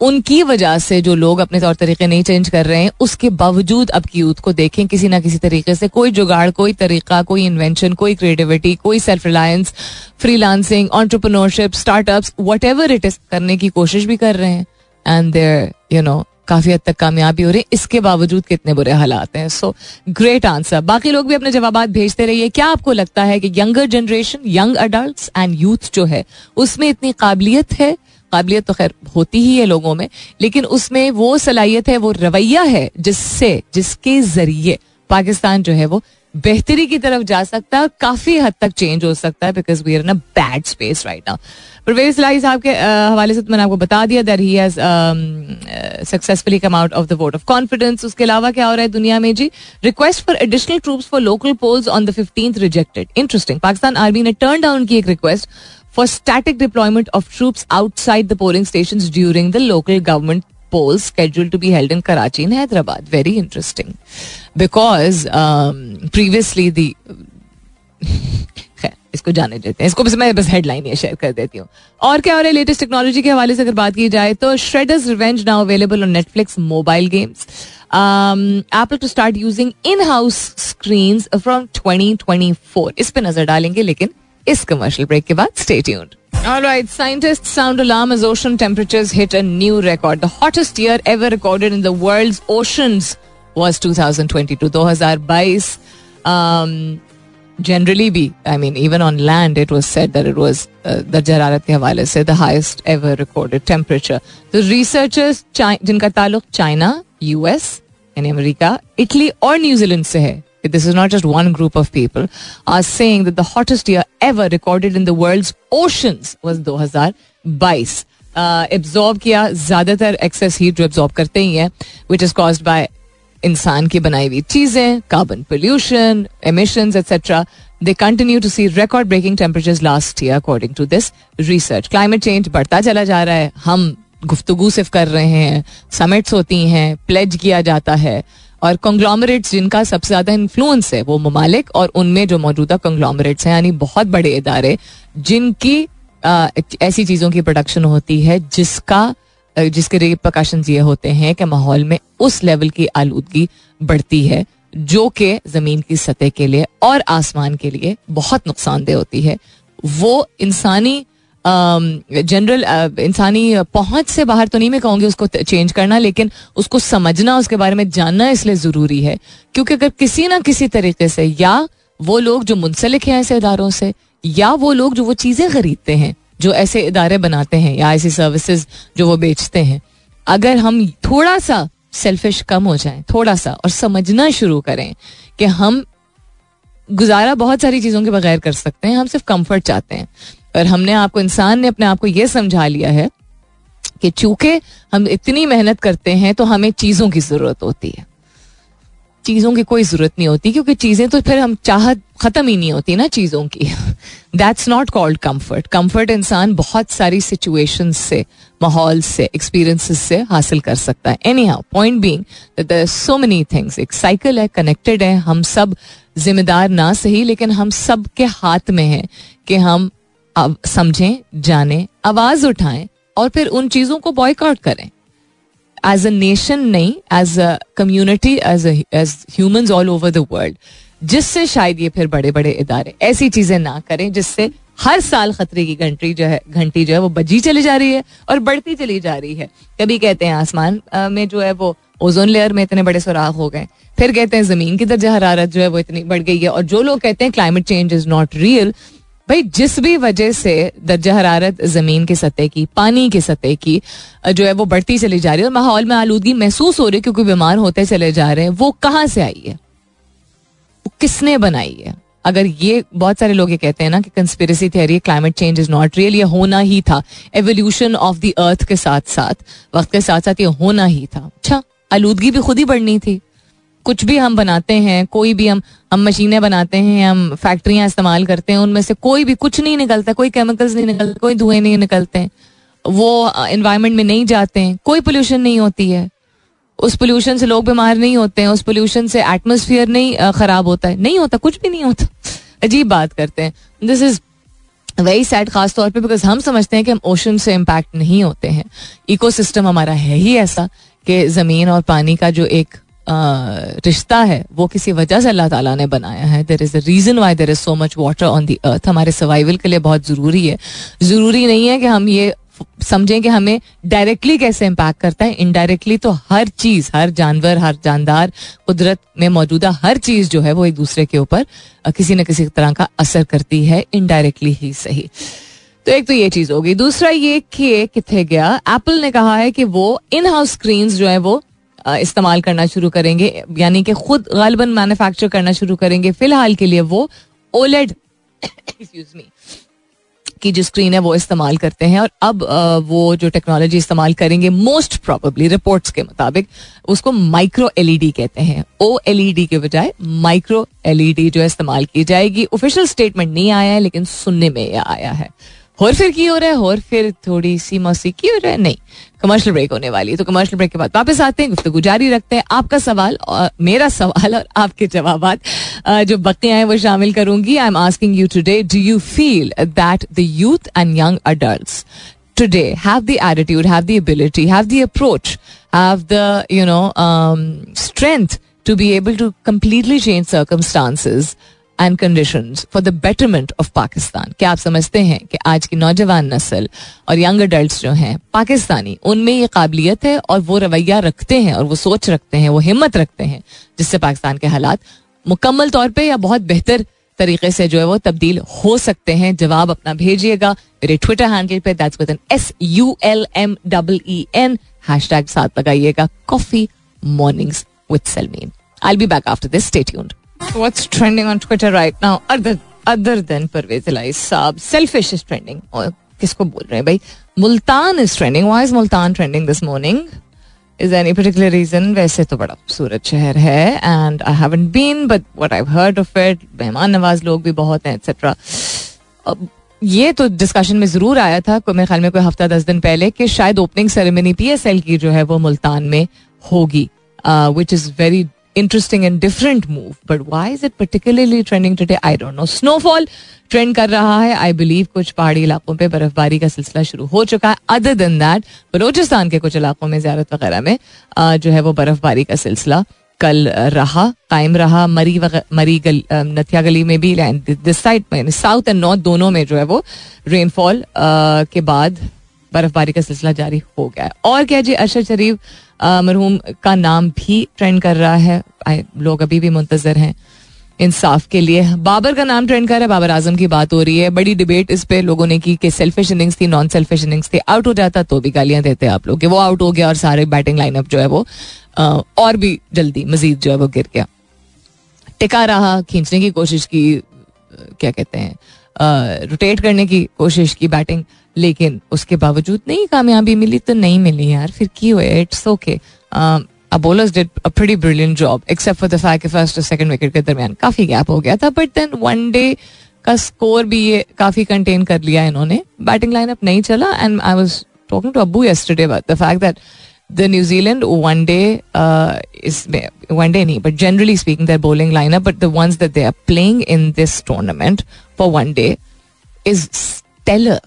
उनकी वजह से जो लोग अपने तौर तरीके नहीं चेंज कर रहे हैं, उसके बावजूद अब की यूथ को देखें, किसी ना किसी तरीके से कोई जुगाड़, कोई तरीका, कोई इन्वेंशन कोई क्रिएटिविटी कोई self reliance freelancing entrepreneurship startups whatever it is करने की कोशिश भी कर रहे हैं। एंड देर यू नो काफ़ी हद तक कामयाबी हो रही है। इसके बावजूद कितने बुरे हालात हैं। सो ग्रेट आंसर बाकी लोग भी अपने जवाब भेजते रहिए। क्या आपको लगता है कि younger generation young adult and youth जो है, उसमें इतनी काबिलियत है? काबिलियत तो खैर होती ही है लोगों में, लेकिन उसमें वो सलाहियत है, वो रवैया है जिससे, जिसके ज़रिए पाकिस्तान जो है वो बेहतरी की तरफ़ जा सकता है काफ़ी हद तक चेंज हो सकता है because we are in a bad space right now Parvez Elahi साहब के हवाले से तो मैंने आपको बता दिया that he successfully come out of the vote of confidence उसके अलावा क्या हो रहा है दुनिया में? जी request for additional troops for local polls on the fifteenth rejected interesting Pakistan army ने टर्न डाउन की एक request for static deployment of troops outside the polling station during the local government scheduled to be held in Karachi and Hyderabad. Very interesting. Because um, previously the इसको जाने देते हैं। इसको बस मैं बस हेडलाइन ये शेयर कर देती हूँ। और क्या हो रहा है? लेटेस्ट टेक्नोलॉजी के हवाले से अगर बात की जाए तो Shredder's revenge now available on Netflix mobile games Apple to start using in house screen from 2024 इस पे नज़र डालेंगे लेकिन इस कमर्शियल ब्रेक के बाद stay tuned All right, scientists sound alarm as ocean temperatures hit a new record. The hottest year ever recorded in the world's oceans was 2022, 2022. Um, generally भी I mean even on land it was set that it was दर्ज हरारत के हवाले से the highest ever recorded temperature तो researchers जिनका ताल्लुक China US यानी अमेरिका इटली और न्यूजीलैंड से है this is not just one group of people, are saying that the hottest year ever recorded in the world's oceans was 2022 absorb किया ज़्यादातर excess heat जो एब्जॉर्ब करते ही है विच इज़ कॉज्ड बाय इंसान की बनाई हुई चीज़ें carbon pollution emission etcetera they continue to see record breaking temperature last year according to this research climate change बढ़ता चला जा रहा है हम गुफ्तगु सिर्फ़ कर रहे हैं समिट्स होती हैं प्लेज किया जाता है और कंग्लोमरेट्स जिनका सबसे ज़्यादा इन्फ्लुएंस है वो ममालिक और उनमें जो मौजूदा कंग्लोमरेट्स हैं, यानी बहुत बड़े इदारे, जिनकी ऐसी चीज़ों की प्रोडक्शन होती है जिसका जिसके रिप्रकाशन ये होते हैं कि माहौल में उस लेवल की आलूदगी बढ़ती है, जो कि ज़मीन की सतह के लिए और आसमान के लिए बहुत नुकसानदेह होती है। वो इंसानी जनरल इंसानी पहुँच से बाहर तो नहीं मैं कहूँगी उसको चेंज करना, लेकिन उसको समझना, उसके बारे में जानना इसलिए ज़रूरी है। क्योंकि अगर किसी ना किसी तरीके से, या वो लोग जो मुंसलिक हैं ऐसे इदारों से, या वो लोग जो वो चीज़ें खरीदते हैं, जो ऐसे इदारे बनाते हैं, या ऐसी सर्विसेज़ जो वो बेचते हैं, अगर हम थोड़ा सा सेल्फिश कम हो जाए थोड़ा सा और समझना शुरू करें कि हम गुजारा बहुत सारी चीज़ों के बगैर कर सकते हैं, हम सिर्फ़ कंफर्ट चाहते हैं। और हमने आपको, इंसान ने अपने आप को यह समझा लिया है कि चूँकि हम इतनी मेहनत करते हैं तो हमें चीज़ों की ज़रूरत होती है। चीज़ों की कोई ज़रूरत नहीं होती, क्योंकि चीज़ें तो फिर हम चाहत ख़त्म ही नहीं होती ना चीज़ों की। That's not called comfort comfort इंसान बहुत सारी सिचुएशन से माहौल से एक्सपीरियंसिस से हासिल कर सकता है। Anyhow point being so many things एक साइकिल है कनेक्टेड है, हम सब जिम्मेदार ना सही, लेकिन हम सब के हाथ में है कि हम समझें, जाने, आवाज़ उठाएँ और फिर उन चीज़ों को बॉयकॉट करें। एज अ नेशन नहीं as a community as as humans all over the world जिससे शायद ये फिर बड़े बड़े इदारे, ऐसी चीज़ें ना करें जिससे हर साल खतरे की घंटी जो है, घंटी जो है वो बजी चली जा रही है और बढ़ती चली जा रही है। कभी कहते हैं आसमान में जो है वो ओजोन लेयर में इतने बड़े सुराख हो गए। फिर कहते हैं ज़मीन की दर्जा हरारत जो है वो इतनी बढ़ गई है और जो लोग कहते हैं climate change is not real भाई, जिस भी वजह से दर्जा हरारत ज़मीन के सतह की, पानी के सतह की जो है वो बढ़ती चली जा रही है और माहौल में आलूदगी महसूस हो रही है क्योंकि बीमार होते चले जा रहे हैं, वो कहाँ से आई है? वो किसने बनाई है? अगर ये बहुत सारे लोग ये कहते हैं ना कि conspiracy theory climate change is not real ये होना ही था। एवोल्यूशन ऑफ़ द अर्थ के साथ साथ वक्त के साथ साथ ये होना ही था। अच्छा आलूदगी भी खुद ही बढ़नी थी। कुछ भी हम बनाते हैं, कोई भी हम हम मशीनें बनाते हैं, हम फैक्ट्रियाँ इस्तेमाल करते हैं, उनमें से कोई भी कुछ नहीं निकलता, कोई केमिकल्स नहीं निकलते, कोई धुएँ नहीं निकलते। वो इन्वायरमेंट में नहीं जाते हैं, कोई पोल्यूशन नहीं होती है। उस पोल्यूशन से लोग बीमार नहीं होते हैं, उस पोल्यूशन से एटमोसफियर नहीं खराब होता है। नहीं होता, कुछ भी नहीं होता। अजीब बात करते हैं। दिस इज़ वेरी सैड खास तौर पे बिकॉज़ हम समझते हैं कि हम ओशन से इम्पैक्ट नहीं होते हैं। इकोसिस्टम हमारा है ही ऐसा कि ज़मीन और पानी का जो एक रिश्ता है, वो किसी वजह से अल्लाह ताला ने बनाया है। There is a reason why there is so much water on the earth हमारे सर्वाइवल के लिए बहुत ज़रूरी है। ज़रूरी नहीं है कि हम ये समझें कि हमें डायरेक्टली कैसे इम्पैक्ट करता है। इनडायरेक्टली तो हर चीज़, हर जानवर, हर जानदार, कुदरत में मौजूदा हर चीज़ जो है वो एक दूसरे के ऊपर किसी न किसी तरह का असर करती है। इनडायरेक्टली ही सही। तो एक तो ये चीज़ होगी दूसरा ये कि कितने गया? एप्पल ने कहा है कि वो इन हाउस स्क्रीन जो है वो इस्तेमाल करना शुरू करेंगे, यानी कि खुद गालबन मैन्युफैक्चर करना शुरू करेंगे। फ़िलहाल के लिए वो ओलेड मी की जो स्क्रीन है वो इस्तेमाल करते हैं। और अब वो जो टेक्नोलॉजी इस्तेमाल करेंगे मोस्ट प्रोबेबली रिपोर्ट्स के मुताबिक, उसको माइक्रो एलईडी कहते हैं। ओ एलईडी के बजाय माइक्रो एलईडी जो इस्तेमाल की जाएगी। ऑफिशियल स्टेटमेंट नहीं आया है, लेकिन सुनने में यह आया है। और फिर की हो रहा है? और फिर थोड़ी सी मौसी की हो रहा है? नहीं। कमर्शियल ब्रेक होने वाली है। तो कमर्शियल ब्रेक के बाद वापस आते हैं गुफ्तु जारी रखते हैं। आपका सवाल और मेरा सवाल और आपके जवाब जो बकियाँ हैं, वो शामिल करूँगी। I am asking you today do you feel that the youth and young adult today have the attitude have the have the approach have do no strength to be able to completely change circumstances and condition for the betterment of Pakistan क्या आप समझते हैं कि आज की नौजवान नस्ल और यंग अडल्ट जो हैं, पाकिस्तानी, उनमें ये काबिलियत है और वो रवैया रखते हैं और वो सोच रखते हैं, वो हिम्मत रखते हैं, जिससे पाकिस्तान के हालात मुकम्मल तौर पर या बहुत बेहतर तरीके से जो है वो तब्दील हो सकते हैं। जवाब अपना भेजिएगा मेरे ट्विटर हैंडल पे that's with N S U L M double E N hashtag साथ लगाइएगा coffee mornings with Salmeen I be back after this stay What's trending on Twitter right now? Other other than Parvez Ilai Saab, selfish is trending. और किसको बोल रहे हैं भाई Multan is trending why is Multan trending this morning is any particular reason वैसे तो बड़ा खूबसूरत शहर है and I haven't been but what I heard of it मेहमान नवाज़ लोग भी बहुत हैं एक्सेट्रा ये तो डिस्कशन में ज़रूर आया था मेरे ख्याल में कोई हफ़्ता दस दिन पहले कि शायद ओपनिंग सेरेमनी पीएसएल की जो है वो मुल्तान में होगी which is very interesting and different move but why is it particularly trending today? I don't know. Snowfall trend कर रहा है आई बिलीव कुछ पहाड़ी इलाकों पे बर्फबारी का सिलसिला शुरू हो चुका है अदर देन दैट बलोचिस्तान के कुछ इलाकों में ज्यारत वगैरह में जो है वो बर्फबारी का सिलसिला कल रहा कायम रहा मरी मरी गल नथिया गली में भी दिस साइड में साउथ एंड नॉर्थ दोनों में जो है वो रेनफॉल के बाद बर्फबारी का सिलसिला जारी हो गया है और क्या जी अरशद शरीफ मरहूम का नाम भी ट्रेंड कर रहा है। लोग अभी भी मुंतजर हैं इंसाफ के लिए। बाबर का नाम ट्रेंड कर रहा है, बाबर आज़म की बात हो रही है। बड़ी डिबेट इस पे लोगों ने की कि सेल्फिश इनिंग्स थी नॉन सेल्फिश इनिंग्स थी। आउट हो जाता तो भी गालियाँ देते आप लोग कि वो आउट हो गया और सारे बैटिंग लाइनअप जो है वो और भी जल्दी मजीद जो है वो गिर गया। टिका रहा, खींचने की कोशिश की क्या कहते हैं रोटेट करने की कोशिश की बैटिंग लेकिन उसके बावजूद नहीं कामयाबी मिली तो नहीं मिली यार फिर की हुए it's okay अबोलस did a pretty brilliant job except for the fact first और सेकंड विकेट के दरमियान काफ़ी गैप हो गया था बट देन वन डे का स्कोर भी ये काफ़ी कंटेन कर लिया इन्होंने। बैटिंग लाइनअप नहीं चला and I was talking to Abu yesterday about the fact that Zealand one day uh, is one day नहीं but generally speaking their bowling lineup but the ones that they are playing in this tournament for one day is stellar.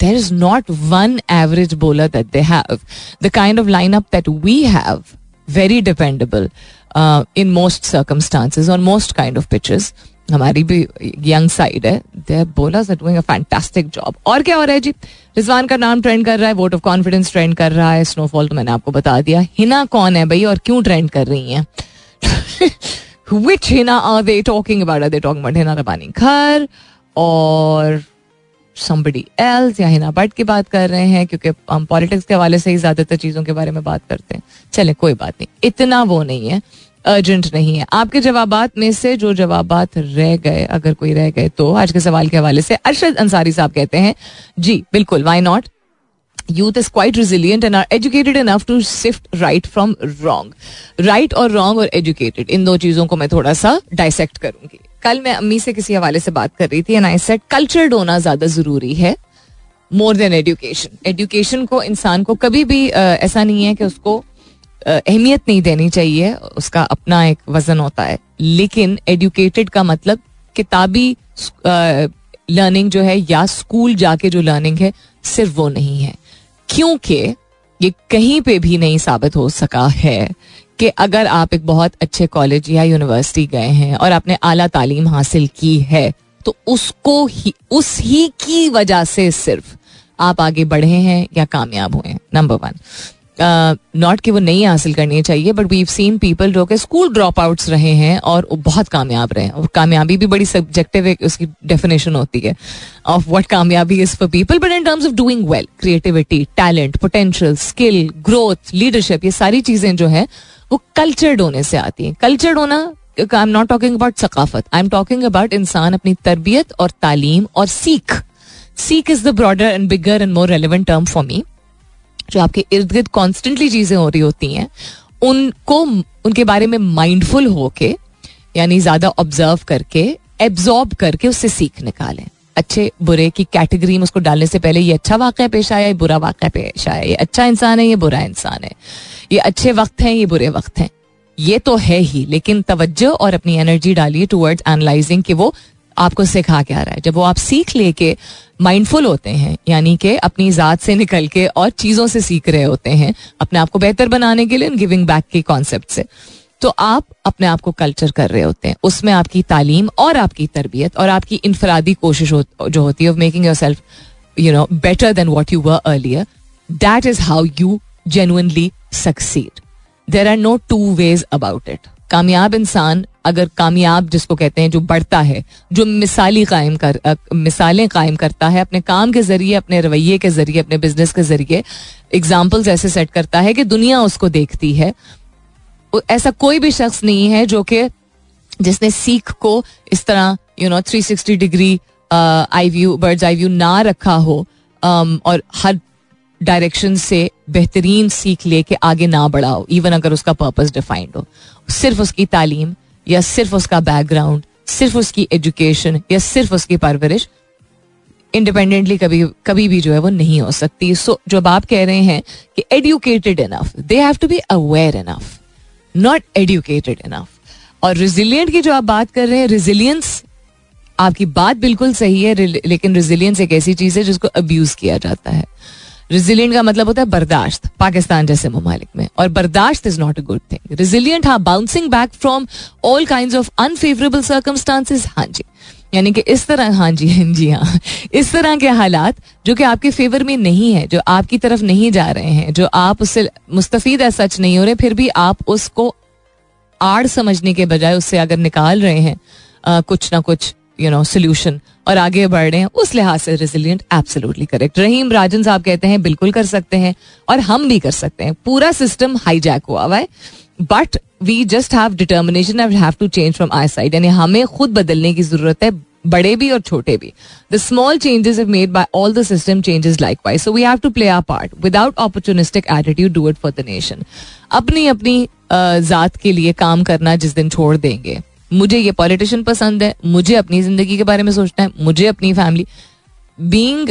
There is not one average bowler that they have. The kind of lineup that we have, very dependable uh, in most circumstances on most kind of pitches. हमारी भी young side है. Their bowlers are doing a fantastic job और क्या हो रहा है जी? रिजवान का नाम ट्रेंड कर रहा है वोट ऑफ़ कॉन्फिडेंस ट्रेंड कर रहा है स्नोफॉल तो मैंने आपको बता दिया. हिना कौन है भाई और क्यों ट्रेंड कर रही हैं? Which Hina are they talking about are they talking about Hina Rabbani Khar और समबडी एल्स या हिना भट्ट की बात कर रहे हैं, क्योंकि हम पॉलिटिक्स के हवाले से ही ज़्यादातर चीज़ों के बारे में बात करते हैं। चले, कोई बात नहीं। इतना वो नहीं है अर्जेंट नहीं है। आपके जवाब में से जो जवाब रह गए, अगर कोई रह गए तो आज के सवाल के हवाले से अरशद अंसारी साहब कहते हैं, जी, बिल्कुल why not youth is quite resilient and are educated enough to shift right from wrong right और रॉन्ग और एजुकेटेड इन दो चीज़ों को मैं थोड़ा सा डायसेक्ट करूँगी। कल मैं अम्मी से किसी हवाले से बात कर रही थी एंड आई सेट कल्चर्ड होना ज़्यादा ज़रूरी है मोर देन एडुकेशन एडुकेशन को, इंसान को कभी भी ऐसा नहीं है कि उसको अहमियत नहीं देनी चाहिए, उसका अपना एक वज़न होता है। लेकिन एजुकेटेड का मतलब किताबी लर्निंग जो है या स्कूल जाके जो लर्निंग है, सिर्फ़ वो नहीं है। क्योंकि ये कहीं पे भी नहीं साबित हो सका है। कि अगर आप एक बहुत अच्छे कॉलेज या यूनिवर्सिटी गए हैं और आपने आला तालीम हासिल की है तो उसको ही, उस ही की वजह से सिर्फ़ आप आगे बढ़े हैं या कामयाब हुए हैं नंबर वन नॉट कि वो नहीं हासिल करनी चाहिए बट वी सीन पीपल जो कि स्कूल ड्रॉप आउट्स रहे हैं और वो बहुत कामयाब रहे हैं। और कामयाबी भी बड़ी सब्जेक्टिव है उसकी डेफिनेशन होती है ऑफ़ वट कामयाबी is for people but in terms of doing well creativity talent potential skill growth leadership ये सारी चीज़ें जो है वो कल्चर्ड होने से आती है। कल्चर्ड होना I am not talking about सकाफत। I am talking about इंसान अपनी तरबियत और तालीम और सीख। सीख is the broader and bigger and more relevant term for me जो आपके इर्द गिर्द कॉन्स्टेंटली चीज़ें हो रही होती हैं। उनको, उनके बारे में माइंडफुल होके, यानी ज़्यादा ऑब्ज़र्व करके एब्जॉर्ब करके उससे सीख निकालें। अच्छे, बुरे की कैटेगरी में उसको डालने से पहले ये अच्छा वाक़ पेश आया, ये बुरा वाक़ पेश आया। ये अच्छा इंसान है, ये बुरा इंसान है। ये अच्छे वक्त हैं, ये बुरे वक्त हैं। ये तो है ही, लेकिन तवज्जो और अपनी एनर्जी डालिए टूवर्ड्स एनालाइजिंग कि वो आपको सिखा क्या रहा है। जब वो आप सीख लेके माइंडफुल होते हैं, यानी कि अपनी ज़ात से निकल के और चीज़ों से सीख रहे होते हैं, अपने आप को बेहतर बनाने के लिए गिविंग बैक के कॉन्सेप्ट से। तो आप अपने आप को कल्चर कर रहे होते हैं। उसमें आपकी तालीम और आपकी तरबियत और आपकी इनफरादी कोशिश जो होती है making yourself you know better than what you were earlier that is how you genuinely succeed there are no two ways about it कामयाब इंसान, अगर कामयाब जिसको कहते हैं, जो बढ़ता है, जो मिसाली कायम कर मिसालें कायम करता है, अपने काम के ज़रिए, अपने रवैये के ज़रिए, अपने बिज़नेस के ज़रिए एग्जाम्पल्स ऐसे सेट करता है कि दुनिया उसको देखती है ऐसा कोई भी शख्स नहीं है जो कि जिसने सीख को इस तरह you know three sixty degree eye view bird's eye view ना रखा हो um, और हर डायरेक्शन से बेहतरीन सीख लेके आगे ना बढ़ाओ इवन अगर उसका पर्पस डिफाइंड हो। सिर्फ़ उसकी तालीम या सिर्फ़ उसका बैकग्राउंड सिर्फ़ उसकी एजुकेशन या सिर्फ़ उसकी परवरिश इंडिपेंडेंटली कभी कभी भी जो है वो नहीं हो सकती। सो so, जब आप कह रहे हैं कि educated enough they have to be aware enough not educated enough और रिजिलियंट की जो आप बात कर रहे हैं रिजिलियंस आपकी बात बिल्कुल सही है लेकिन रिजिलियंस एक ऐसी चीज़ है जिसको अब्यूज किया जाता है। रिजिलियंट का मतलब होता है बर्दाश्त, पाकिस्तान जैसे ममालिक में। और बर्दाश्त is not a good thing resilient हाँ bouncing back from all kind of unfavourable circumstances हाँ जी। यानी कि इस तरह हाँ जी हाँ जी हाँ। इस तरह के हालात जो कि आपके फेवर में नहीं है जो आपकी तरफ़ नहीं जा रहे हैं जो आप उससे मुस्तफ़ीद सच नहीं हो रहे फिर भी आप उसको आड़ समझने के बजाय उससे अगर निकाल रहे हैं आ, कुछ ना कुछ यू नो सोल्यूशन और आगे बढ़ रहे हैं उस लिहाज से resilient absolutely correct Rahim Rajan साहब कहते हैं बिल्कुल कर सकते हैं और हम भी कर सकते हैं। पूरा सिस्टम हाईजैक हुआ हुआ है। But we just have determination have to change from inside यानी हमें खुद बदलने की ज़रूरत है, बड़े भी और छोटे भी। The small changes if made by all the system changes likewise so we have to play our part without opportunistic attitude do it for the nation अपनी अपनी जात के लिए काम करना जिस दिन छोड़ देंगे। मुझे ये पॉलिटिशियन पसंद है, मुझे अपनी ज़िंदगी के बारे में सोचना है, मुझे अपनी family being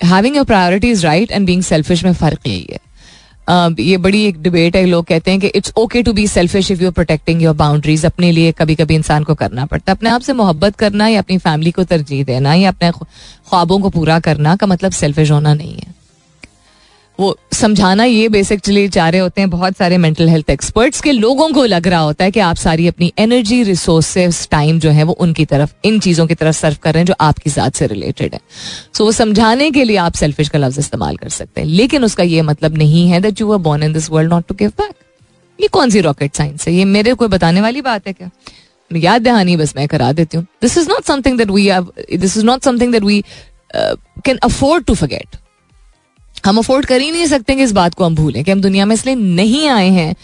having priority is right and being selfish में फ़र्क यही है। ये बड़ी एक डिबेट है, लोग कहते हैं कि it's okay to be selfish if you protecting your boundaries अपने लिए कभी कभी इंसान को करना पड़ता है। अपने आप से मोहब्बत करना या अपनी फैमिली को तरजीह देना या अपने ख्वाबों को पूरा करना का मतलब सेल्फिश होना नहीं है। वो समझाना ये बेसिकली चाह रहे होते हैं बहुत सारे मेंटल हेल्थ एक्सपर्ट्स के लोगों को लग रहा होता है कि आप सारी अपनी एनर्जी रिसोर्सेस टाइम जो है वो उनकी तरफ़ इन चीज़ों की तरफ़ सर्व कर रहे हैं जो आपकी ज़ात से रिलेटेड है। सो so, वो समझाने के लिए आप सेल्फिश का लफ्ज इस्तेमाल कर सकते हैं। लेकिन उसका ये मतलब नहीं है that you are born in this world not to give back ये कौन सी रॉकेट साइंस है? ये मेरे कोई बताने वाली बात है क्या? याद दहानी बस मैं करा देती हूँ। This is not something that we this is not something that we can afford to forget हम अफोर्ड कर ही नहीं सकते कि इस बात को हम भूलें कि हम दुनिया में इसलिए नहीं आए हैं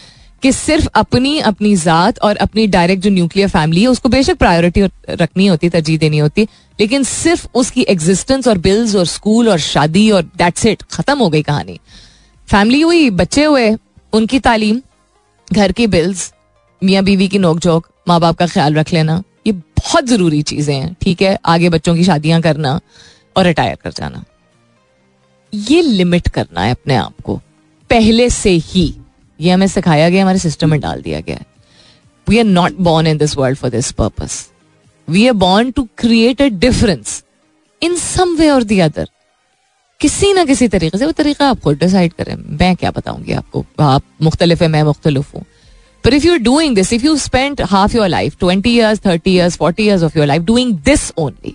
कि सिर्फ़ अपनी अपनी जात और अपनी डायरेक्ट जो न्यूक्लियर फैमिली है, उसको बेशक प्रायोरिटी रखनी होती, तरजीह देनी होती, लेकिन सिर्फ़ उसकी एग्जिस्टेंस और बिल्स और स्कूल और शादी और दैट्स इट खत्म हो गई कहानी। फैमिली हुई, बच्चे हुए, उनकी तालीम, घर की बिल्स मियाँ बीवी की नोक झोंक माँ बाप का ख्याल रख लेना, ये बहुत ज़रूरी चीज़ें हैं, ठीक है? आगे बच्चों की शादियाँ करना और रिटायर कर जाना। ये लिमिट करना है अपने आप को। पहले से ही ये हमें सिखाया गया हमारे सिस्टम में डाल दिया गया we are not born in this world for this purpose we are born to create a difference in some way और दी अदर किसी ना किसी तरीके से वो तरीका आप खुद डिसाइड करें। मैं क्या बताऊँगी आपको? आप मुख्तलिफ़ है मैं मुख्तलिफ़ हूँ। But if you're doing this, if you spent half your life, 20 years, 30 years, 40 years of your life doing this only,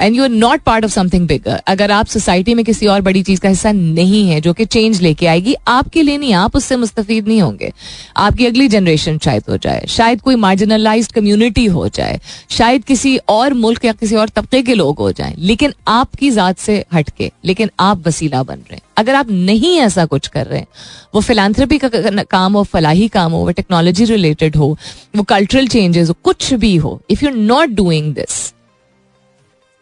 and you are not part of something bigger अगर आप सोसाइटी में किसी और बड़ी चीज़ का हिस्सा नहीं है, जो कि चेंज लेके आएगी, आपके लिए नहीं, आप उससे मुस्तफ़ नहीं होंगे। आपकी अगली जनरेशन शायद हो जाए, शायद कोई मार्जिनलाइज कम्युनिटी हो जाए, शायद किसी और मुल्क या किसी और तबके के लोग हो जाए, लेकिन आपकी जात से हटके, लेकिन आप वसीला बन रहे हैं। अगर आप नहीं ऐसा कुछ कर रहे हैं, वो फिलानथ्रपी का काम हो, फलाही काम हो, वो टेक्नोलॉजी रिलेटेड हो, वो कल्चरल चेंजेस हो, कुछ भी हो if you not doing this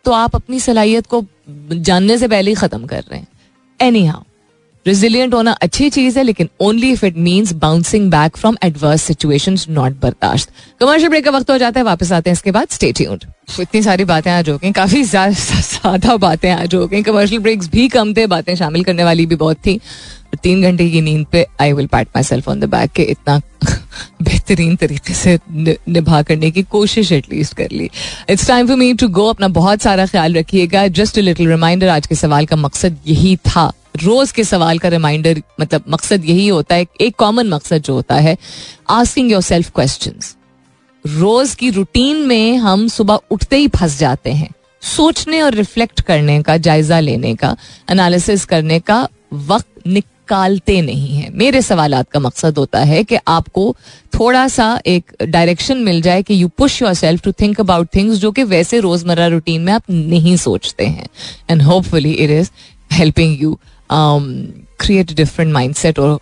तो आप अपनी सलाहियत को जानने से पहले ही खत्म कर रहे हैं। एनी हाउ रेजिलियंट होना अच्छी चीज़ है, लेकिन only if it means bouncing back from adverse situation not बर्दाश्त। कमर्शियल ब्रेक का वक्त हो जाता है, वापस आते हैं इसके बाद। स्टे ट्यून्ड इतनी सारी बातें आज हो गई, काफ़ी ज़्यादा बातें आज हो गई। कमर्शियल ब्रेक्स भी कम थे, बातें शामिल करने वाली भी बहुत थी। तीन घंटे की नींद पे I will pat myself on the back के इतना बेहतरीन तरीके से निभा करने की कोशिश एटलीस्ट कर ली। It's time for me to go अपना बहुत सारा ख्याल रखिएगा। जस्ट लिटिल रिमाइंडर आज के सवाल का मकसद यही था। रोज के सवाल का रिमाइंडर मतलब मकसद यही होता है, एक कॉमन मकसद जो होता है आस्किंग योर सेल्फ क्वेश्चन रोज की रूटीन में हम सुबह उठते ही फंस जाते हैं। सोचने और रिफ्लेक्ट करने का, जायजा लेने का एनालिसिस करने का वक्त निकालते नहीं है। मेरे सवाल का मकसद होता है कि आपको थोड़ा सा एक डायरेक्शन मिल जाए कि you push yourself to think about things जो कि वैसे रोज़मर्रा रूटीन में आप नहीं सोचते हैं। And hopefully it is helping you create different mind set और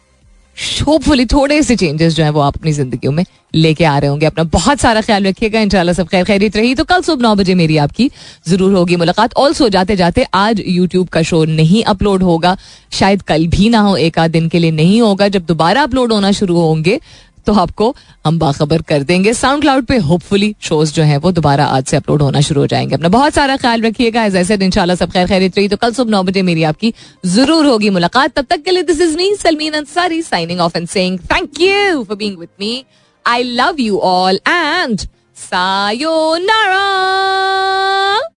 होपफुली थोड़े से चेंजेस जो है वो आप अपनी ज़िंदगी में लेके आ रहे होंगे। अपना बहुत सारा ख्याल रखिएगा। इंशाल्लाह सब खैर खैरित रही। तो कल सुबह नौ बजे मेरी आपकी ज़रूर होगी मुलाकात। ऑल्सो जाते जाते आज यूट्यूब का शो नहीं अपलोड होगा। शायद कल भी ना हो, एक आध दिन के लिए नहीं होगा। जब दोबारा अपलोड होना शुरू होंगे तो आपको हम बाखबर कर देंगे। साउंड क्लाउड पे होपफुली शोज़ जो है वो दोबारा आज से अपलोड होना शुरू हो जाएँगे। अपना बहुत सारा ख्याल रखिएगा। एज ऐसे इंशाल्लाह सब खैर खैरित रही। तो कल सुबह नौ बजे मेरी आपकी ज़रूर होगी मुलाकात। तब तक के लिए this is me Salmeen Ansari signing off and saying thank you for being with me I love you all and sayonara